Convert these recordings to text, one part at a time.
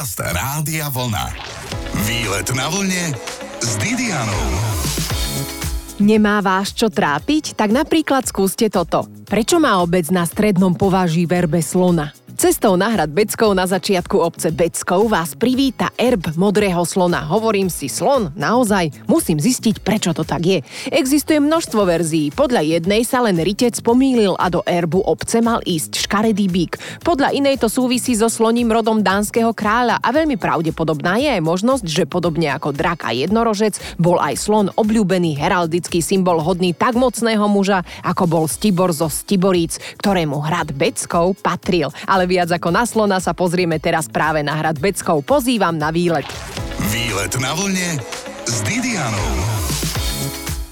Podcast Rádia Vlna. Výlet na vlne s Didianou. Nemá vás čo trápiť? Tak napríklad skúste toto. Prečo má obec na strednom považí verbe slona? Cestou na hrad Beckov na začiatku obce Beckov vás privíta erb modrého slona. Hovorím si slon, naozaj, musím zistiť, prečo to tak je. Existuje množstvo verzií. Podľa jednej sa len rytec pomýlil a do erbu obce mal ísť škaredý bík. Podľa inej to súvisí so sloním rodom dánskeho kráľa a veľmi pravdepodobná je aj možnosť, že podobne ako drak a jednorožec bol aj slon obľúbený heraldický symbol hodný tak mocného muža, ako bol Stibor zo Stiboríc, ktorému hrad Beckov patril. Ale viac ako na slona sa pozrieme teraz práve na hrad Beckov. Pozývam na výlet. Výlet na vlne s Didianou.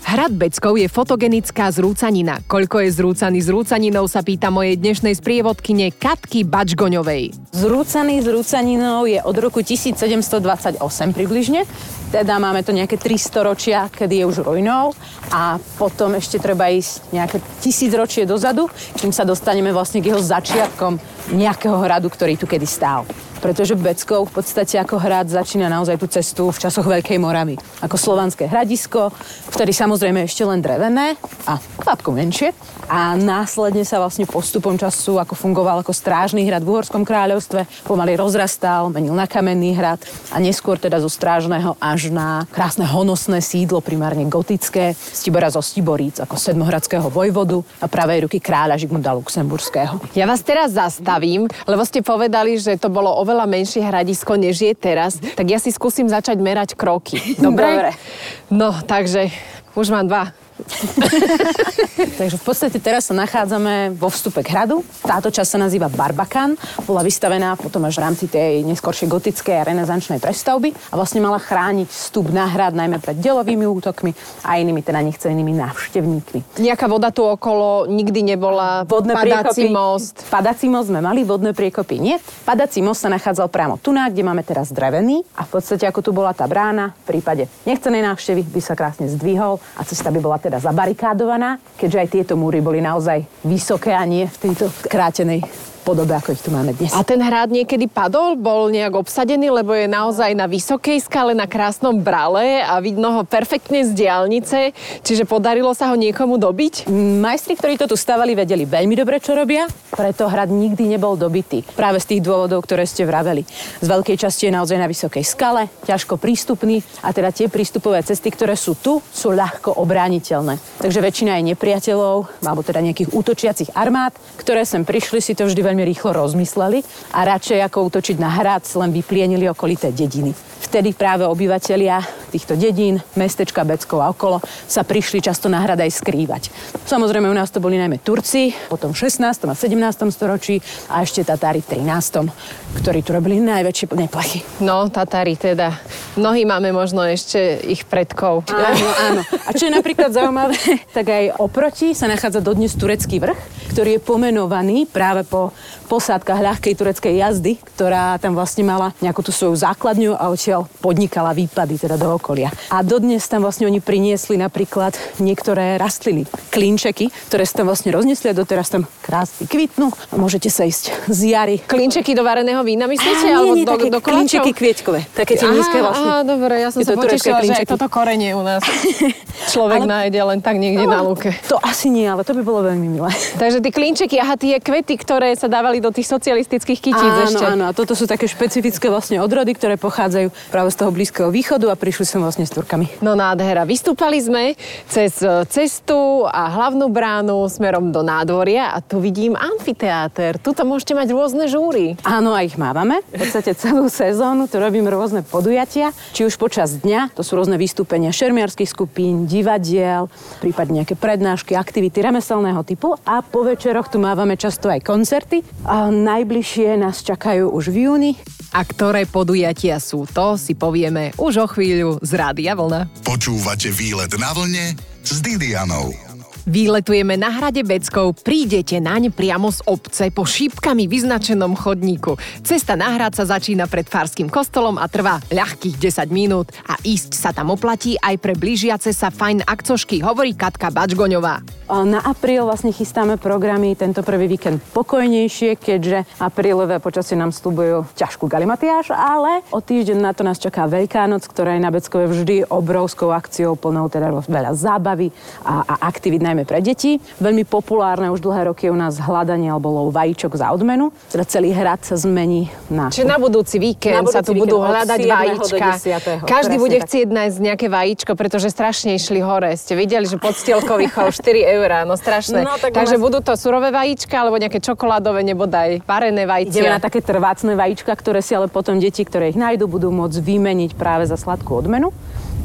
Hrad Beckov je fotogenická zrúcanina. Koľko je zrúcaný zrúcaninou sa pýta mojej dnešnej sprievodkyne Katky Bačgoňovej. Zrúcaný zrúcaninou je od roku 1728 približne. Teda máme to nejaké 300 ročia, kedy je už ruinou a potom ešte treba ísť nejaké tisíc ročie dozadu, kým sa dostaneme vlastne k jeho začiatkom nejakého hradu, ktorý tu kedy stál pretože Beckov v podstate ako hrad začína naozaj tú cestu v časoch Veľkej Moravy. Ako slovanské hradisko, vtedy samozrejme ešte len drevené a krátko menšie. A následne sa vlastne postupom času, ako fungoval ako strážny hrad v Uhorskom kráľovstve, pomaly rozrastal, menil na kamenný hrad a neskôr teda zo strážneho až na krásne honosné sídlo, primárne gotické, Stibora zo Stiboríc, ako sedmohradského vojvodu a pravej ruky kráľa Žigmunda Luxemburského. Ja vás teraz zastavím, lebo ste povedali, že to bolo oveľa menšie hradisko, než je teraz, tak ja si skúsim začať merať kroky. Dobre? Dobre. No, takže už mám dva. Takže v podstate teraz sa nachádzame vo vstupe k hradu. Táto časť sa nazýva Barbakan. Bola vystavená potom až v rámci tej neskôršej gotickej a renesančnej prestavby a vlastne mala chrániť vstup na hrad najmä pred delovými útokmi a inými teda nechcenými návštevníkmi. Nejaká voda tu okolo nikdy nebola, Vodné padací priekopy. most. Padací most sme mali, vodné priekopy nie. Padací most sa nachádzal priamo tu, na, kde máme teraz drevený a v podstate ako tu bola tá brána, v prípade nechcenej návštevy by sa krásne zdvihol a cesta by bola teda zabarikádovaná, keďže aj tieto múry boli naozaj vysoké a nie v tejto krátenej podobe, ako ich tu máme dnes. A ten hrad niekedy padol? Bol nejak obsadený, lebo je naozaj na vysokej skale, na krásnom brale a vidno ho perfektne z diálnice, čiže podarilo sa ho niekomu dobiť? Majstri, ktorí to tu stavali, vedeli veľmi dobre, čo robia, preto hrad nikdy nebol dobitý. Práve z tých dôvodov, ktoré ste vraveli. Z veľkej časti je naozaj na vysokej skale, ťažko prístupný a teda tie prístupové cesty, ktoré sú tu, sú ľahko obrániteľné. Takže väčšina je nepriateľov, alebo teda nejakých útočiacich armád, ktoré sem prišli, si to vždy veľmi rýchlo rozmysleli a radšej ako útočiť na hrad len vyplienili okolité dediny. Vtedy práve obyvatelia týchto dedín, mestečka Beckov a okolo sa prišli často na hrad aj skrývať. Samozrejme u nás to boli najmä Turci, potom v 16. a 17. storočí a ešte Tatári v 13. ktorí tu robili najväčšie neplechy. No, Tatári teda. Mnohí máme možno ešte ich predkov. Áno, áno. A čo je napríklad zaujímavé, tak aj oproti sa nachádza dodnes turecký vrch, ktorý je pomenovaný práve po posádkach ľahkej tureckej jazdy, ktorá tam vlastne mala nejakú tú svoju základňu a odtiaľ podnikala výpady teda do okolia. A dodnes tam vlastne oni priniesli napríklad niektoré rastliny, klinčeky, ktoré sa tam vlastne roznesli a doteraz tam krásne kvitnú a môžete sa ísť z jary. Klinčeky do vareného vína, myslíte? Á, Alebo nie, nie, do, také do koláčov? klinčeky kvietkové. Také tie nízke vlastne. Aha, dobre, ja som Je sa potešila, že aj toto korenie u nás človek Ale- nájde len tak niekde na lúke. To asi nie, ale to by bolo veľmi milé. Takže tie klinčeky, aha, tie kvety, ktoré sa dávali do tých socialistických kytíc áno, ešte. áno, a toto sú také špecifické vlastne odrody, ktoré pochádzajú práve z toho blízkeho východu a prišli sem vlastne s Turkami. No nádhera. Vystúpali sme cez e, cestu a hlavnú bránu smerom do nádvoria a tu vidím amfiteáter. Tuto môžete mať rôzne žúry. Áno, a ich mávame. V podstate celú sezónu tu robíme rôzne podujatia, či už počas dňa, to sú rôzne vystúpenia šermiarských skupín, divadiel, prípadne nejaké prednášky, aktivity remeselného typu a po večeroch tu mávame často aj koncerty. A najbližšie nás čakajú už v júni. A ktoré podujatia sú to, si povieme už o chvíľu z Rádia Vlna. Počúvate Výlet na vlne s Didianou. Výletujeme na hrade Beckov, prídete naň priamo z obce po šípkami vyznačenom chodníku. Cesta na hrad sa začína pred Farským kostolom a trvá ľahkých 10 minút a ísť sa tam oplatí aj pre blížiace sa fajn akcošky, hovorí Katka Bačgoňová. Na apríl vlastne chystáme programy tento prvý víkend pokojnejšie, keďže aprílové počasie nám slúbujú ťažkú galimatiáž, ale o týždeň na to nás čaká Veľká noc, ktorá je na Beckove vždy obrovskou akciou plnou teda veľa zábavy a, a aktivít najmä pre deti. Veľmi populárne už dlhé roky je u nás hľadanie alebo lov vajíčok za odmenu. Teda celý hrad sa zmení na... Čiže na budúci víkend na budúci sa tu budú hľadať vajíčka. Každý bude tak. chcieť nájsť nejaké vajíčko, pretože strašne išli hore. Ste videli, že podstielkový 4 eur eurá, no strašné. No, tak Takže nás... budú to surové vajíčka alebo nejaké čokoládové, nebodaj varené vajíčka. Ideme na také trvácne vajíčka, ktoré si ale potom deti, ktoré ich nájdu, budú môcť vymeniť práve za sladkú odmenu.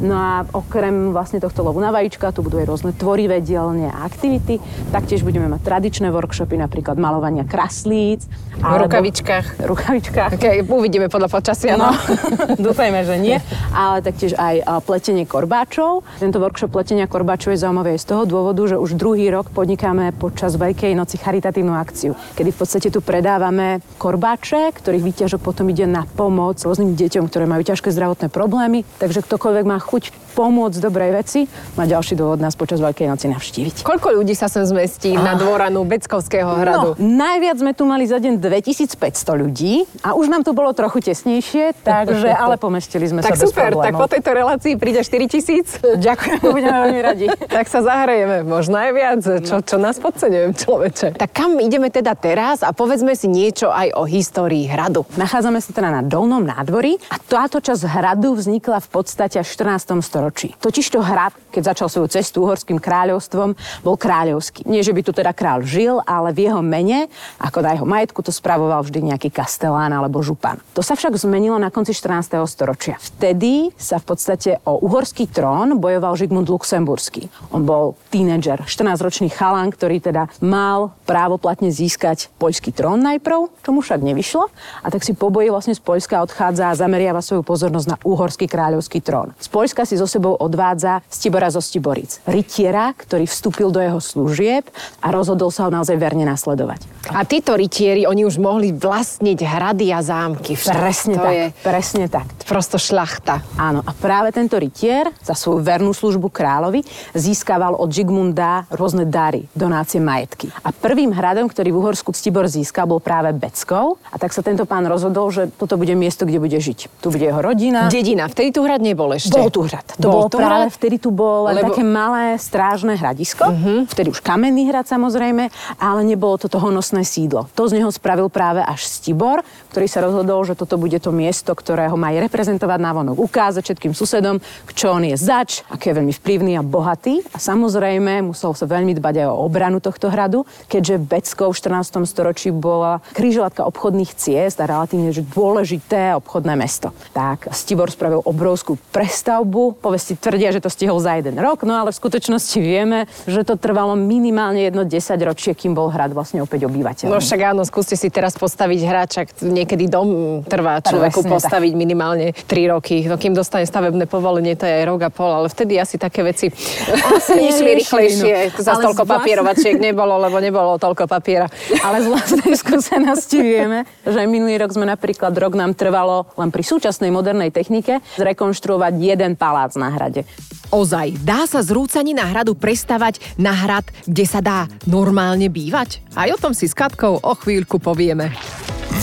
No a okrem vlastne tohto lovu na vajíčka, tu budú aj rôzne tvorivé dielne a aktivity. Taktiež budeme mať tradičné workshopy, napríklad malovania kraslíc. V rukavičkách. rukavičkách. Okay, uvidíme podľa počasia. No, dúfajme, že nie. Ale taktiež aj pletenie korbáčov. Tento workshop pletenia korbáčov je zaujímavý z toho dôvodu, že už druhý rok podnikáme počas Veľkej noci charitatívnu akciu, kedy v podstate tu predávame korbáče, ktorých výťažok potom ide na pomoc rôznym deťom, ktoré majú ťažké zdravotné problémy. Takže ktokoľvek má chuť pomôcť dobrej veci, má ďalší dôvod nás počas Veľkej noci navštíviť. Koľko ľudí sa sem zmestí ah. na dvoranu Beckovského hradu? No, najviac sme tu mali za deň 2500 ľudí a už nám to bolo trochu tesnejšie, takže ale pomestili sme tak sa super, bez tak po tejto relácii príde 4000. Ďakujem, budeme veľmi radi. tak sa zahrejeme, možno aj viac, čo, čo nás podceňujem človeče. Tak kam ideme teda teraz a povedzme si niečo aj o histórii hradu. Nachádzame sa teda na Dolnom nádvorí a táto časť hradu vznikla v podstate až 14. storočí. Totižto hrad, keď začal svoju cestu uhorským kráľovstvom, bol kráľovský. Nie, že by tu teda kráľ žil, ale v jeho mene, ako na jeho majetku, to spravoval vždy nejaký kastelán alebo župan. To sa však zmenilo na konci 14. storočia. Vtedy sa v podstate o uhorský trón bojoval Žigmund Luxemburský. On bol tínedžer, 14-ročný chalan, ktorý teda mal právoplatne získať poľský trón najprv, čomu však nevyšlo. A tak si po boji vlastne z Poľska odchádza a zameriava svoju pozornosť na uhorský kráľovský trón. Z Poľska si so sebou odvádza Stibora zo Stiboric. Rytiera, ktorý vstúpil do jeho služieb a rozhodol sa ho naozaj verne nasledovať. A títo rytieri, oni už mohli vlastniť hrady a zámky. Presne to tak, je presne tak. Prosto šlachta. Áno, a práve tento rytier za svoju vernú službu kráľovi získaval od Žigmunda rôzne dary, donácie majetky. A prvým hradom, ktorý v Uhorsku Stibor získal, bol práve Beckov. A tak sa tento pán rozhodol, že toto bude miesto, kde bude žiť. Tu bude jeho rodina. Dedina. Vtedy tu hrad nebol ešte. Bol tu hrad. To bol, bol tu práve hrad? vtedy tu bol len Lebo... také malé strážne hradisko. Uh-huh. Vtedy už kamenný hrad samozrejme, ale nebolo to to honosné sídlo. To z neho spravil práve až Stibor, ktorý sa rozhodol, že toto bude to miesto, ktorého má aj reprezentovať návonok, ukázať všetkým susedom, čo on je zač, aký je veľmi vplyvný a bohatý. A samozrejme musel sa veľmi dbať aj o obranu tohto hradu, keďže Becko v 14. storočí bola križovatka obchodných ciest a relatívne dôležité obchodné mesto. Tak Stibor spravil obrovskú prestavbu, povesti tvrdia, že to stihol za jeden rok, no ale v skutočnosti vieme, že to trvalo minimálne jedno 10 ročie, kým bol hrad vlastne opäť obyvateľ. No však áno, skúste si teraz postaviť hráčak, niekedy dom trvá človeku Presne, postaviť tak. minimálne 3 roky. No kým dostane stavebné povolenie, to je aj rok a pol, ale vtedy asi také veci asi išli rýchlejšie. No. Za toľko vlastne... papierovačiek nebolo, lebo nebolo toľko papiera. Ale z vlastnej skúsenosti vieme, že minulý rok sme napríklad rok nám trvalo len pri súčasnej modernej technike zrekonštruovať jeden palác na hrade. Ozaj, dá sa z rúcanina hradu prestavať na hrad, kde sa dá normálne bývať? Aj o tom si s Katkou o chvíľku povieme.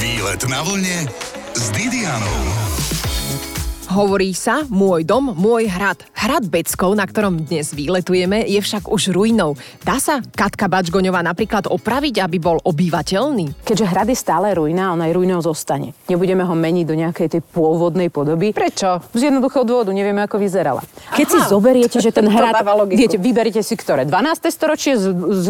Výlet na vlne s Didianou. Hovorí sa môj dom, môj hrad. Hrad Beckov, na ktorom dnes výletujeme, je však už ruinou. Dá sa Katka Bačgoňová napríklad opraviť, aby bol obývateľný? Keďže hrad je stále ruina, on aj ruinou zostane. Nebudeme ho meniť do nejakej tej pôvodnej podoby. Prečo? Z jednoduchého dôvodu, nevieme, ako vyzerala. Keď Aha, si zoberiete, že ten hrad... Viete, vyberite si ktoré? 12. storočie,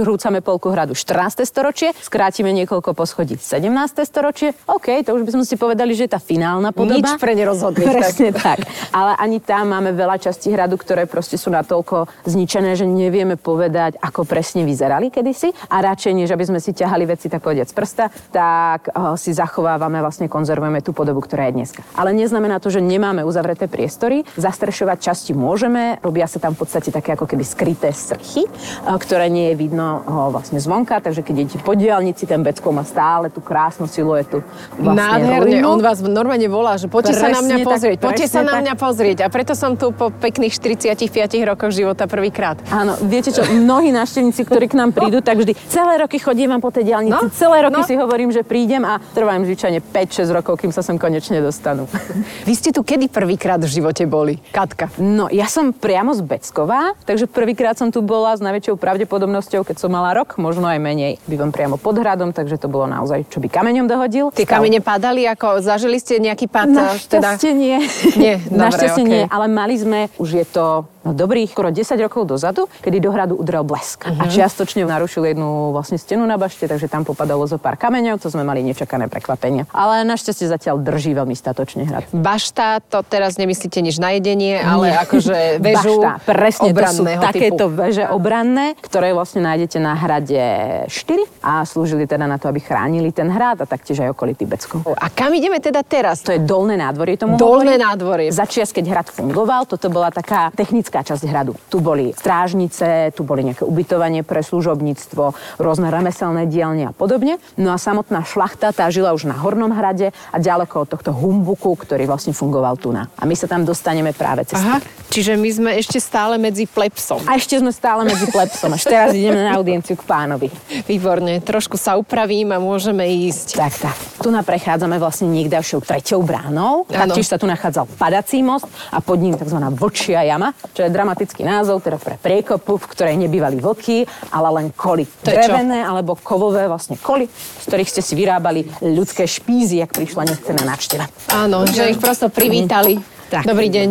zhrúcame polku hradu 14. storočie, skrátime niekoľko poschodí 17. storočie. OK, to už by sme si povedali, že je tá finálna podoba. Nič pre nerozhodných. Presne Presne tak. Ale ani tam máme veľa častí hradu, ktoré proste sú natoľko zničené, že nevieme povedať, ako presne vyzerali kedysi. A radšej, než aby sme si ťahali veci tak povedať z prsta, tak uh, si zachovávame, vlastne konzervujeme tú podobu, ktorá je dneska. Ale neznamená to, že nemáme uzavreté priestory. Zastrešovať časti môžeme, robia sa tam v podstate také ako keby skryté strchy, uh, ktoré nie je vidno uh, vlastne zvonka, takže keď idete po diálnici, ten Beckov má stále tú krásnu siluetu. Vlastne Nádherne, ruinu. on vás normálne volá, že poďte sa na mňa tak, pozrieť, poďte sa na mňa pozrieť. A preto som tu po pekných 45 rokoch života prvýkrát. Áno, viete čo, mnohí návštevníci, ktorí k nám prídu, tak vždy celé roky chodím po tej diálnici, No, celé roky no. si hovorím, že prídem a trvá im zvyčajne 5-6 rokov, kým sa sem konečne dostanú. Vy ste tu kedy prvýkrát v živote boli? Katka. No, ja som priamo z Becková, takže prvýkrát som tu bola s najväčšou pravdepodobnosťou, keď som mala rok, možno aj menej. Bývam priamo pod hradom, takže to bolo naozaj, čo by kameňom dohodil. Tie kamene padali, ako zažili ste nejaký pád? Našťastie nie. Nie, dobre, Našťastie okej. nie, ale mali sme, už je to no, dobrých skoro 10 rokov dozadu, kedy do hradu udrel blesk. Mhm. A čiastočne narušil jednu vlastne stenu na bašte, takže tam popadalo zo pár kameňov, to sme mali nečakané prekvapenie. Ale našťastie zatiaľ drží veľmi statočne hrad. Bašta, to teraz nemyslíte nič na jedenie, ale akože väžu Bašta, presne, to sú obranného takéto typu. veže obranné, ktoré vlastne nájdete na hrade 4 a slúžili teda na to, aby chránili ten hrad a taktiež aj okolitý Beckov. A kam ideme teda teraz? To je dolné nádvorie tomu Dolné hovorím. nádvorie. Začias, keď hrad fungoval, toto bola taká technická časť hradu. Tu boli strážnice, tu boli nejaké ubytovanie pre služobníctvo, rôzne remeselné dielne a podobne. No a samotná šlachta tá žila už na Hornom hrade a ďaleko od tohto humbuku, ktorý vlastne fungoval tu na. A my sa tam dostaneme práve cez Aha, čiže my sme ešte stále medzi plebsom. a ešte sme stále medzi plebsom. Až teraz ideme na audienciu k pánovi. Výborne, trošku sa upravím a môžeme ísť. Tak, tak. Tu na prechádzame vlastne niekdajšou treťou bránou. Áno. Taktiež sa tu nachádzal padací most a pod ním tzv. vlčia jama, čo je dramatický názov teda pre priekopu, v ktorej nebývali vlky, ale len koly. To čo? Drevené alebo kovové vlastne koly, z ktorých ste si vyrábali ľudské špízy, ak prišla nechcená návšteva. Áno, že ich prosto privítali. Tak. Dobrý deň.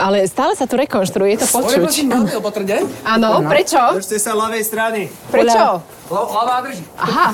Ale stále sa tu rekonštruuje, je to počuť. Áno, prečo? Držte sa ľavej strany. Prečo? Ľavá drží. Aha,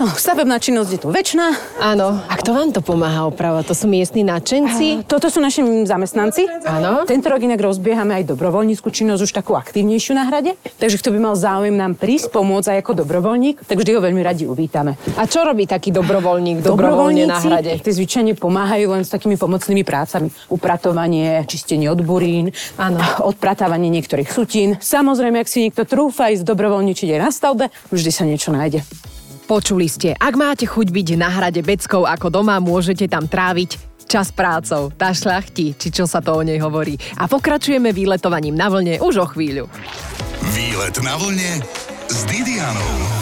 No, stavebná činnosť je tu väčšiná. áno. A kto vám to pomáha opravovať? To sú miestni nadšenci? Toto sú naši zamestnanci. Áno. Tento rok inak rozbiehame aj dobrovoľníckú činnosť, už takú aktívnejšiu na hrade. Takže kto by mal záujem nám prísť, pomôcť aj ako dobrovoľník, tak vždy ho veľmi radi uvítame. A čo robí taký dobrovoľník dobrovoľne na hrade? Tí zvyčajne pomáhajú len s takými pomocnými prácami. Upratovanie, čistenie od burín, Áno. odpratávanie niektorých sutín. Samozrejme, ak si niekto trúfa ísť dobrovoľničiť aj na stavbe, vždy sa niečo nájde. Počuli ste, ak máte chuť byť na hrade Beckov ako doma, môžete tam tráviť čas prácou. Tá šľachti, či čo sa to o nej hovorí. A pokračujeme výletovaním na vlne už o chvíľu. Výlet na vlne s Didianou.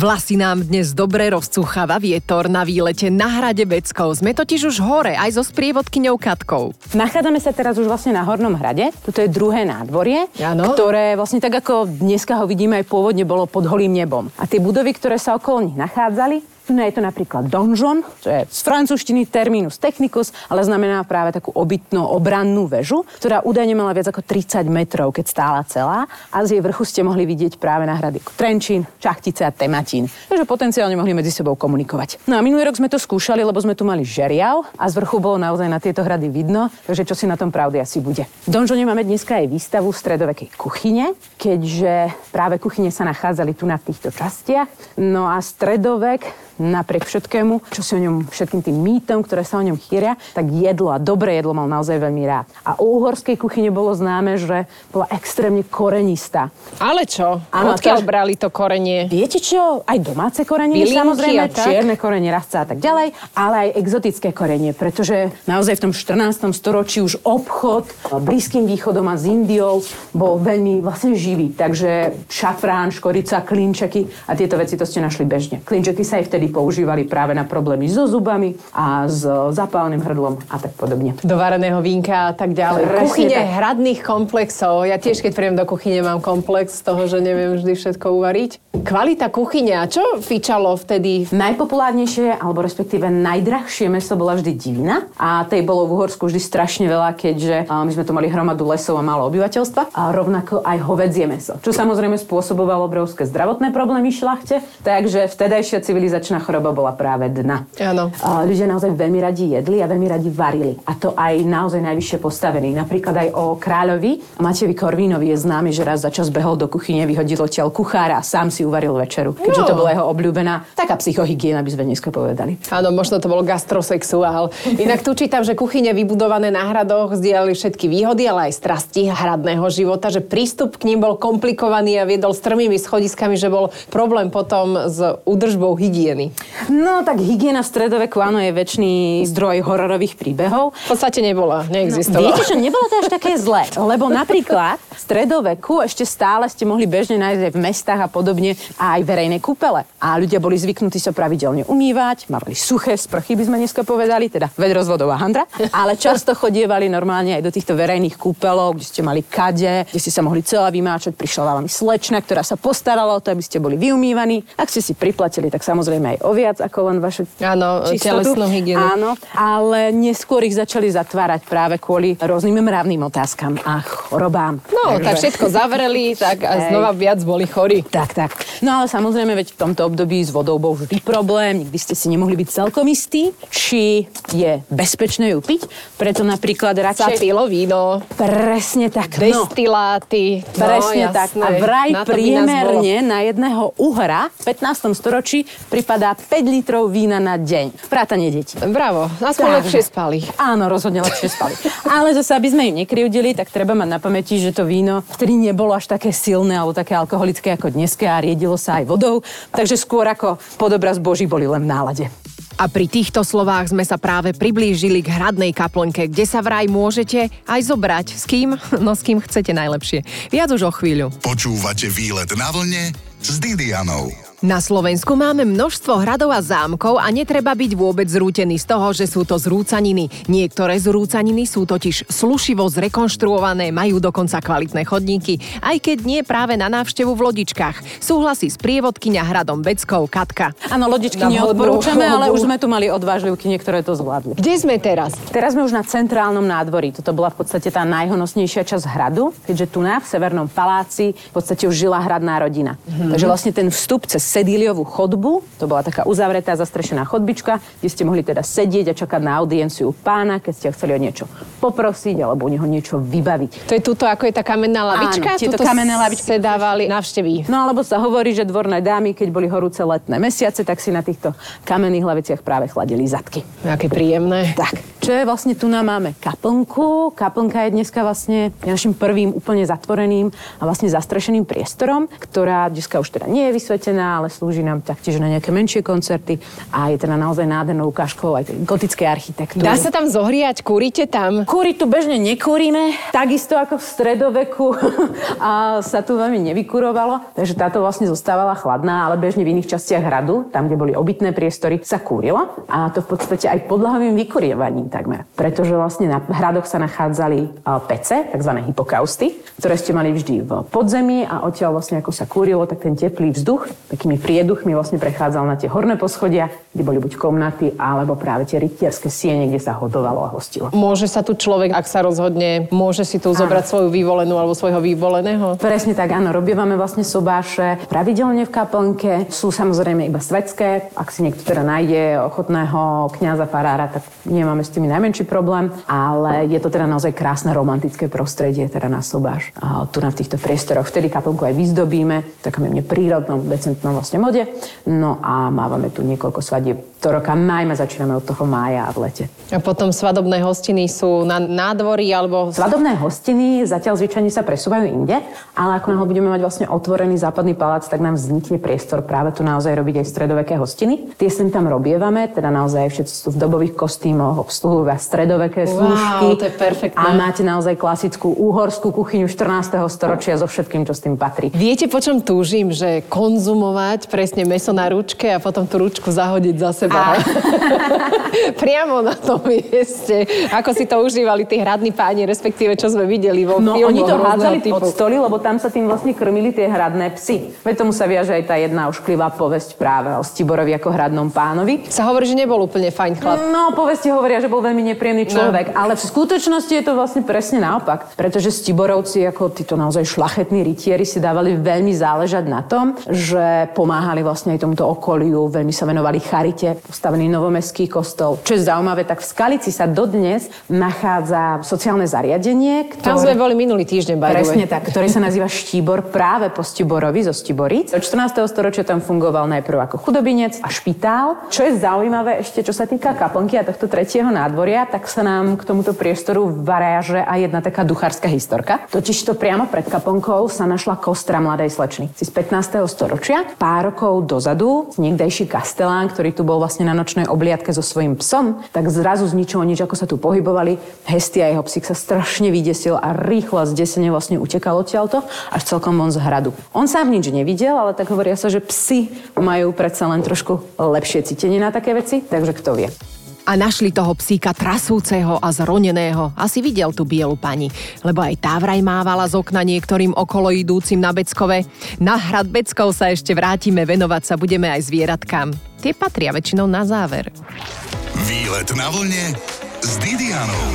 Vlasy nám dnes dobre rozcúchava vietor na výlete na hrade Beckov. Sme totiž už hore, aj so sprievodkyňou Katkou. Nachádzame sa teraz už vlastne na Hornom hrade. Toto je druhé nádvorie, Áno. ktoré vlastne tak ako dneska ho vidíme aj pôvodne bolo pod holým nebom. A tie budovy, ktoré sa okolo nich nachádzali, tu je to napríklad donžon, čo je z francúzštiny terminus technicus, ale znamená práve takú obytnú obrannú väžu, ktorá údajne mala viac ako 30 metrov, keď stála celá. A z jej vrchu ste mohli vidieť práve na hrady ako Trenčín, Čachtice a Tematín. Takže potenciálne mohli medzi sebou komunikovať. No a minulý rok sme to skúšali, lebo sme tu mali žeriav a z vrchu bolo naozaj na tieto hrady vidno, takže čo si na tom pravdy asi bude. V donžone máme dneska aj výstavu stredovekej kuchyne, keďže práve kuchyne sa nachádzali tu na týchto častiach. No a stredovek napriek všetkému, čo si o ňom, všetkým tým mýtom, ktoré sa o ňom chýria, tak jedlo a dobré jedlo mal naozaj veľmi rád. A u uhorskej kuchyne bolo známe, že bola extrémne korenistá. Ale čo? Áno, Odkiaľ to- brali to korenie? Viete čo? Aj domáce koreniny Bylinky samozrejme, tak? čierne korenie, rastca a tak ďalej, ale aj exotické korenie, pretože naozaj v tom 14. storočí už obchod Blízkym východom a s Indiou bol veľmi vlastne živý. Takže šafrán, škorica, klinčeky a tieto veci to ste našli bežne. Klinčeky sa aj vtedy používali práve na problémy so zubami a s zapáleným hrdlom a tak podobne. Do vareného vínka a tak ďalej. Presne Kuchyne tak. hradných komplexov. Ja tiež, keď príjem do kuchyne, mám komplex z toho, že neviem vždy všetko uvariť. Kvalita kuchyne. A čo fičalo vtedy? Najpopulárnejšie, alebo respektíve najdrahšie meso bola vždy divina a tej bolo v Uhorsku vždy strašne veľa, keďže my sme tu mali hromadu lesov a málo obyvateľstva a rovnako aj hovedzie meso, čo samozrejme spôsobovalo obrovské zdravotné problémy šlachte, takže vtedajšia civilizačná choroba bola práve dna. Áno. Ľudia naozaj veľmi radi jedli a veľmi radi varili. A to aj naozaj najvyššie postavení. Napríklad aj o kráľovi Matejovi Korvínovi je známy, že raz za čas behol do kuchyne, vyhodil odtiaľ kuchára a sám si uvaril večeru. Keďže No. to bola jeho obľúbená, taká psychohygiena by sme dneska povedali. Áno, možno to bol gastrosexuál. Inak tu čítam, že kuchyne vybudované na hradoch zdieľali všetky výhody, ale aj strasti hradného života, že prístup k ním bol komplikovaný a viedol strmými schodiskami, že bol problém potom s údržbou hygieny. No tak hygiena v stredoveku áno je väčší zdroj hororových príbehov. V podstate nebola, neexistovala. Viete, že nebolo to až také zlé, lebo napríklad v stredoveku ešte stále ste mohli bežne nájsť aj v mestách a podobne aj verejné kúpele. A ľudia boli zvyknutí sa pravidelne umývať, mali suché sprchy, by sme dneska povedali, teda vedro z vodou a handra, ale často chodievali normálne aj do týchto verejných kúpelov, kde ste mali kade, kde ste sa mohli celá vymáčať, prišla vám slečna, ktorá sa postarala o to, aby ste boli vyumývaní. Ak ste si priplatili, tak samozrejme aj o viac ako len vašu Áno, čistotu. telesnú hygienu. Áno, ale neskôr ich začali zatvárať práve kvôli rôznym mravným otázkam a chorobám. No, tak všetko zavreli, tak a znova viac boli chorí. Tak, tak. No ale samozrejme, veď v tomto období s vodou bol vždy problém, nikdy ste si nemohli byť celkom istí, či je bezpečné ju piť, preto napríklad radšej... pilo víno, Presne tak, no. destiláty. Presne no, tak. A vraj Na priemerne na jedného uhra v 15. storočí pripadá 5 litrov vína na deň. Vrátanie detí. Bravo, aspoň lepšie spali. Áno, rozhodne lepšie spali. Ale zase, aby sme im nekryvdili, tak treba mať na pamäti, že to víno vtedy nebolo až také silné alebo také alkoholické ako dneska a riedilo sa aj vodou. Takže skôr ako podobraz Boží boli len v nálade. A pri týchto slovách sme sa práve priblížili k hradnej kaplnke, kde sa vraj môžete aj zobrať. S kým? No s kým chcete najlepšie. Viac už o chvíľu. Počúvate výlet na vlne s Didianou. Na Slovensku máme množstvo hradov a zámkov a netreba byť vôbec zrútený z toho, že sú to zrúcaniny. Niektoré zrúcaniny sú totiž slušivo zrekonštruované, majú dokonca kvalitné chodníky, aj keď nie práve na návštevu v lodičkách. Súhlasí s prievodkyňa hradom Beckou Katka. Áno, lodičky neodporúčame, ale už sme tu mali odvážlivky, niektoré to zvládli. Kde sme teraz? Teraz sme už na centrálnom nádvorí. Toto bola v podstate tá najhonosnejšia časť hradu, keďže tu na v Severnom paláci v podstate už žila hradná rodina. Takže vlastne ten vstup cez Sedíliovú chodbu, to bola taká uzavretá, zastrešená chodbička, kde ste mohli teda sedieť a čakať na audienciu pána, keď ste ho chceli o niečo poprosiť alebo u neho niečo vybaviť. To je tuto, ako je tá kamenná lavička? Áno, tieto kamenné lavičky. sedávali návštevy. No alebo sa hovorí, že dvorné dámy, keď boli horúce letné mesiace, tak si na týchto kamenných laviciach práve chladili zadky. Aké príjemné. Tak, čo je vlastne tu na máme kaplnku. Kaplnka je dneska vlastne našim prvým úplne zatvoreným a vlastne zastrešeným priestorom, ktorá dneska už teda nie je vysvetená, ale slúži nám taktiež na nejaké menšie koncerty a je teda naozaj nádhernou ukážkou aj gotickej architektúry. Dá sa tam zohriať? Kúrite tam? Kúriť tu bežne nekúrime, takisto ako v stredoveku a sa tu veľmi nevykurovalo, takže táto vlastne zostávala chladná, ale bežne v iných častiach hradu, tam, kde boli obytné priestory, sa kúrilo a to v podstate aj podlahovým vykurievaním takmer, pretože vlastne na hradoch sa nachádzali a, pece, tzv. hypokausty, ktoré ste mali vždy v podzemí a odtiaľ vlastne ako sa kúrilo, tak ten teplý vzduch takými prieduchmi vlastne prechádzal na tie horné poschodia, kde boli buď komnaty, alebo práve tie rytierské siene, kde sa hodovalo a hostilo. Môže sa tu človek, ak sa rozhodne, môže si tu zobrať svoju vyvolenú alebo svojho vyvoleného? Presne tak, áno, robievame vlastne sobáše pravidelne v kaplnke. Sú samozrejme iba svetské. Ak si niekto teda nájde ochotného kňaza farára, tak nemáme s tými najmenší problém. Ale je to teda naozaj krásne romantické prostredie teda na sobáš. Tu na v týchto priestoroch. Vtedy kaplnku aj vyzdobíme, v takom jemne prírodnom, decentnom vlastne mode. No a mávame tu niekoľko svadieb do roka. Najmä začíname od toho mája a v lete. A potom svadobné hostiny sú na nádvorí alebo... Svadobné hostiny zatiaľ zvyčajne sa presúvajú inde, ale ako náhle budeme mať vlastne otvorený západný palác, tak nám vznikne priestor práve tu naozaj robiť aj stredoveké hostiny. Tie sem tam robievame, teda naozaj všetci sú v dobových kostýmoch, obsluhujú vás stredoveké Wow, služky. to je perfektné. A máte naozaj klasickú úhorskú kuchyňu 14. storočia so všetkým, čo s tým patrí. Viete, po čom túžim? Že konzumovať presne meso na ručke a potom tú ručku zahodiť za seba. Priamo na tom mieste. Ako si to užívali tí hradní páni, respektíve čo sme videli vo No oni to hádzali typu. pod stoly, lebo tam sa tým vlastne krmili tie hradné psy. Veď tomu sa viaže aj tá jedna ošklivá povesť práve o Stiborovi ako hradnom pánovi. Sa hovorí, že nebol úplne fajn chlap. No, povesti hovoria, že bol bol veľmi nepríjemný človek, no. ale v skutočnosti je to vlastne presne naopak. Pretože Stiborovci, ako títo naozaj šlachetní rytieri, si dávali veľmi záležať na tom, že pomáhali vlastne aj tomuto okoliu, veľmi sa venovali charite, postavený novomestský kostol. Čo je zaujímavé, tak v Skalici sa dodnes nachádza sociálne zariadenie, ktoré... Tam sme boli minulý týždeň, by Presne tak, ktorý sa nazýva Štibor práve po Stiborovi zo Stiboric. Od 14. storočia tam fungoval najprv ako chudobinec a špitál. Čo je zaujímavé ešte, čo sa týka kaplnky a tohto tretieho nádvoria, tak sa nám k tomuto priestoru varáže aj jedna taká duchárska historka. Totiž to priamo pred kaplnkou sa našla kostra mladej slečny z 15. storočia. Pár rokov dozadu niekdejší kastelán, ktorý tu bol vlastne na nočnej obliadke so svojím psom, tak zrazu z ničoho nič, ako sa tu pohybovali, Hestia jeho psík sa strašne vydesil a rýchlo zdesene vlastne utekal odtiaľto až celkom von z hradu. On sám nič nevidel, ale tak hovoria sa, že psi majú predsa len trošku lepšie cítenie na také veci, takže kto vie. A našli toho psíka trasúceho a zroneného. Asi videl tú bielu pani, lebo aj tá vraj mávala z okna niektorým okolo idúcim na Beckove. Na hrad Beckov sa ešte vrátime, venovať sa budeme aj zvieratkám. Tie patria väčšinou na záver. Výlet na vlne s Didianou.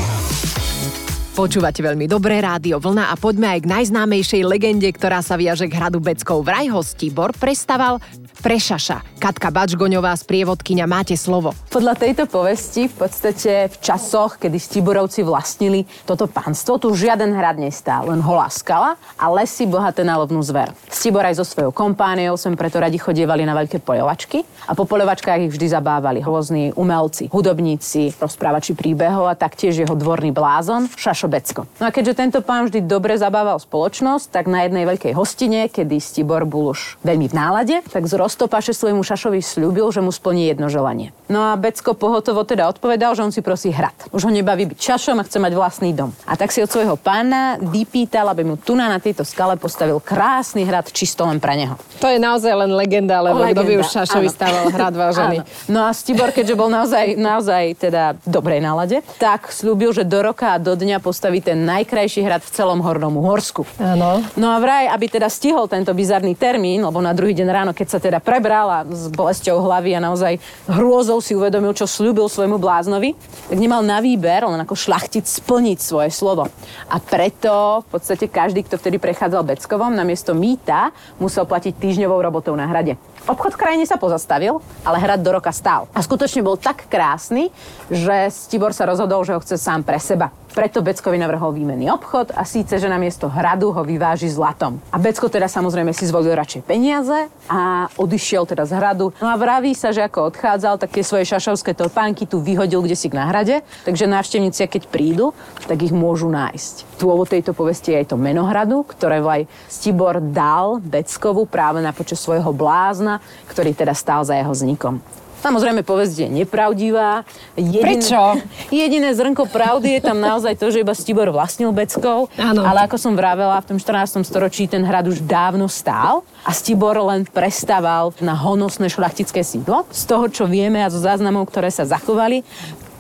Počúvate veľmi dobré rádio Vlna a poďme aj k najznámejšej legende, ktorá sa viaže k hradu Beckov. Vraj ho Stibor prestaval Prešaša. Katka Bačgoňová z prievodkyňa, máte slovo. Podľa tejto povesti v podstate v časoch, kedy Stiborovci vlastnili toto pánstvo, tu žiaden hrad nestál, len holá skala a lesy bohaté na lovnú zver. Stibor aj so svojou kompániou sem preto radi chodievali na veľké poľovačky a po poľovačkách ich vždy zabávali rôzni umelci, hudobníci, rozprávači príbehov a taktiež jeho dvorný blázon Šašo Becko. No a keďže tento pán vždy dobre zabával spoločnosť, tak na jednej veľkej hostine, kedy Stibor bol už veľmi v nálade, tak z Rostopaše svojmu Šašovi slúbil, že mu splní jedno želanie. No a Becko pohotovo teda odpovedal, že on si prosí hrad. Už ho nebaví byť Šašom a chce mať vlastný dom. A tak si od svojho pána vypýtal, aby mu tu na tejto skale postavil krásny hrad čisto len pre neho. To je naozaj len legenda, lebo legenda. kto by už Šašovi stával hrad vážený. No a Stibor, keďže bol naozaj, naozaj teda dobrej nálade, tak slúbil, že do roka a do dňa postaví ten najkrajší hrad v celom Hornom Horsku. Áno. No a vraj, aby teda stihol tento bizarný termín, lebo na druhý deň ráno, keď sa teda prebral a s bolesťou hlavy a naozaj hrôzou si uvedomil, čo slúbil svojmu bláznovi, tak nemal na výber, len ako šlachtic splniť svoje slovo. A preto v podstate každý, kto vtedy prechádzal Beckovom, namiesto mýta musel platiť týždňovou robotou na hrade. Obchod v krajine sa pozastavil, ale hrad do roka stál. A skutočne bol tak krásny, že Stibor sa rozhodol, že ho chce sám pre seba. Preto Beckovi navrhol výmenný obchod a síce, že namiesto hradu ho vyváži zlatom. A Becko teda samozrejme si zvolil radšej peniaze a odišiel teda z hradu. No a vraví sa, že ako odchádzal, tak tie svoje šašovské topánky tu vyhodil kde si na hrade, takže návštevníci, keď prídu, tak ich môžu nájsť. Dôvod tejto povesti je aj to meno hradu, ktoré vlaj Stibor dal Beckovu práve na počas svojho blázna, ktorý teda stál za jeho vznikom. Samozrejme, povesť je nepravdivá. Jediné, Prečo? Jediné zrnko pravdy je tam naozaj to, že iba Stibor vlastnil Beckov. Ano. Ale ako som vravela, v tom 14. storočí ten hrad už dávno stál a Stibor len prestával na honosné šlachtické sídlo. Z toho, čo vieme a zo záznamov, ktoré sa zachovali,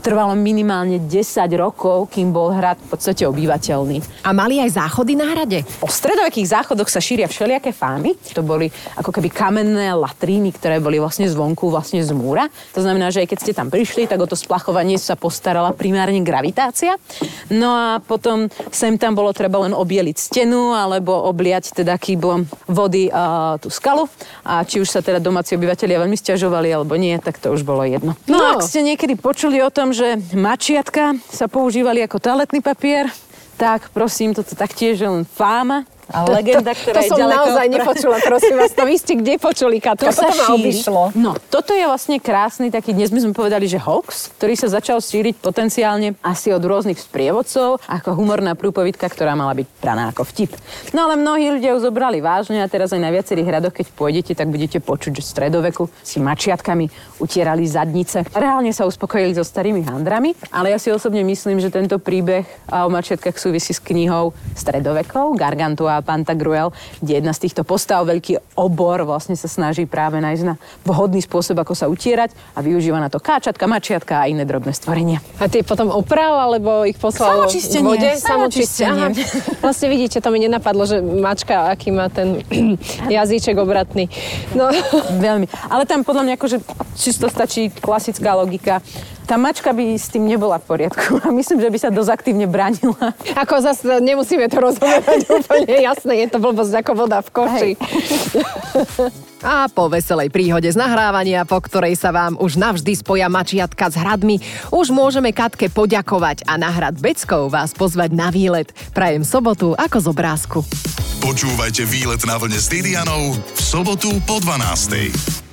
trvalo minimálne 10 rokov, kým bol hrad v podstate obyvateľný. A mali aj záchody na hrade? O stredovekých záchodoch sa šíria všelijaké fámy. To boli ako keby kamenné latríny, ktoré boli vlastne zvonku, vlastne z múra. To znamená, že aj keď ste tam prišli, tak o to splachovanie sa postarala primárne gravitácia. No a potom sem tam bolo treba len obieliť stenu alebo obliať teda kýblom vody a tú skalu. A či už sa teda domáci obyvateľia veľmi stiažovali alebo nie, tak to už bolo jedno. No, no. ak ste niekedy počuli o tom, že mačiatka sa používali ako toaletný papier, tak prosím, toto taktiež je len fáma. A legenda, ktorá to, to, to je som naozaj nepočula, prosím vás. To vy ste kde počuli, Katka? To, to sa obišlo. No, toto je vlastne krásny taký, dnes by sme povedali, že hoax, ktorý sa začal šíriť potenciálne asi od rôznych sprievodcov, ako humorná prúpovidka, ktorá mala byť praná ako vtip. No ale mnohí ľudia ju zobrali vážne a teraz aj na viacerých hradoch, keď pôjdete, tak budete počuť, že v stredoveku si mačiatkami utierali zadnice. Reálne sa uspokojili so starými handrami, ale ja si osobne myslím, že tento príbeh o mačiatkách súvisí s knihou stredovekov Gargantua a Pantagruel, kde jedna z týchto postav, veľký obor, vlastne sa snaží práve nájsť na vhodný spôsob, ako sa utierať a využíva na to káčatka, mačiatka a iné drobné stvorenia. A tie potom opral, alebo ich poslal v vode? Samočistenie. Vlastne vidíte, to mi nenapadlo, že mačka, aký má ten jazyček obratný. No. Veľmi. Ale tam podľa mňa akože čisto stačí klasická logika Tá mačka by s tým nebola v poriadku a myslím, že by sa dosť aktívne bránila. Ako zase nemusíme to rozoberať úplne jasné, je to blbosť ako voda v koši. A po veselej príhode z nahrávania, po ktorej sa vám už navždy spoja mačiatka s hradmi, už môžeme Katke poďakovať a na hrad Beckov vás pozvať na výlet. Prajem sobotu ako z obrázku. Počúvajte výlet na vlne s Didianou v sobotu po 12.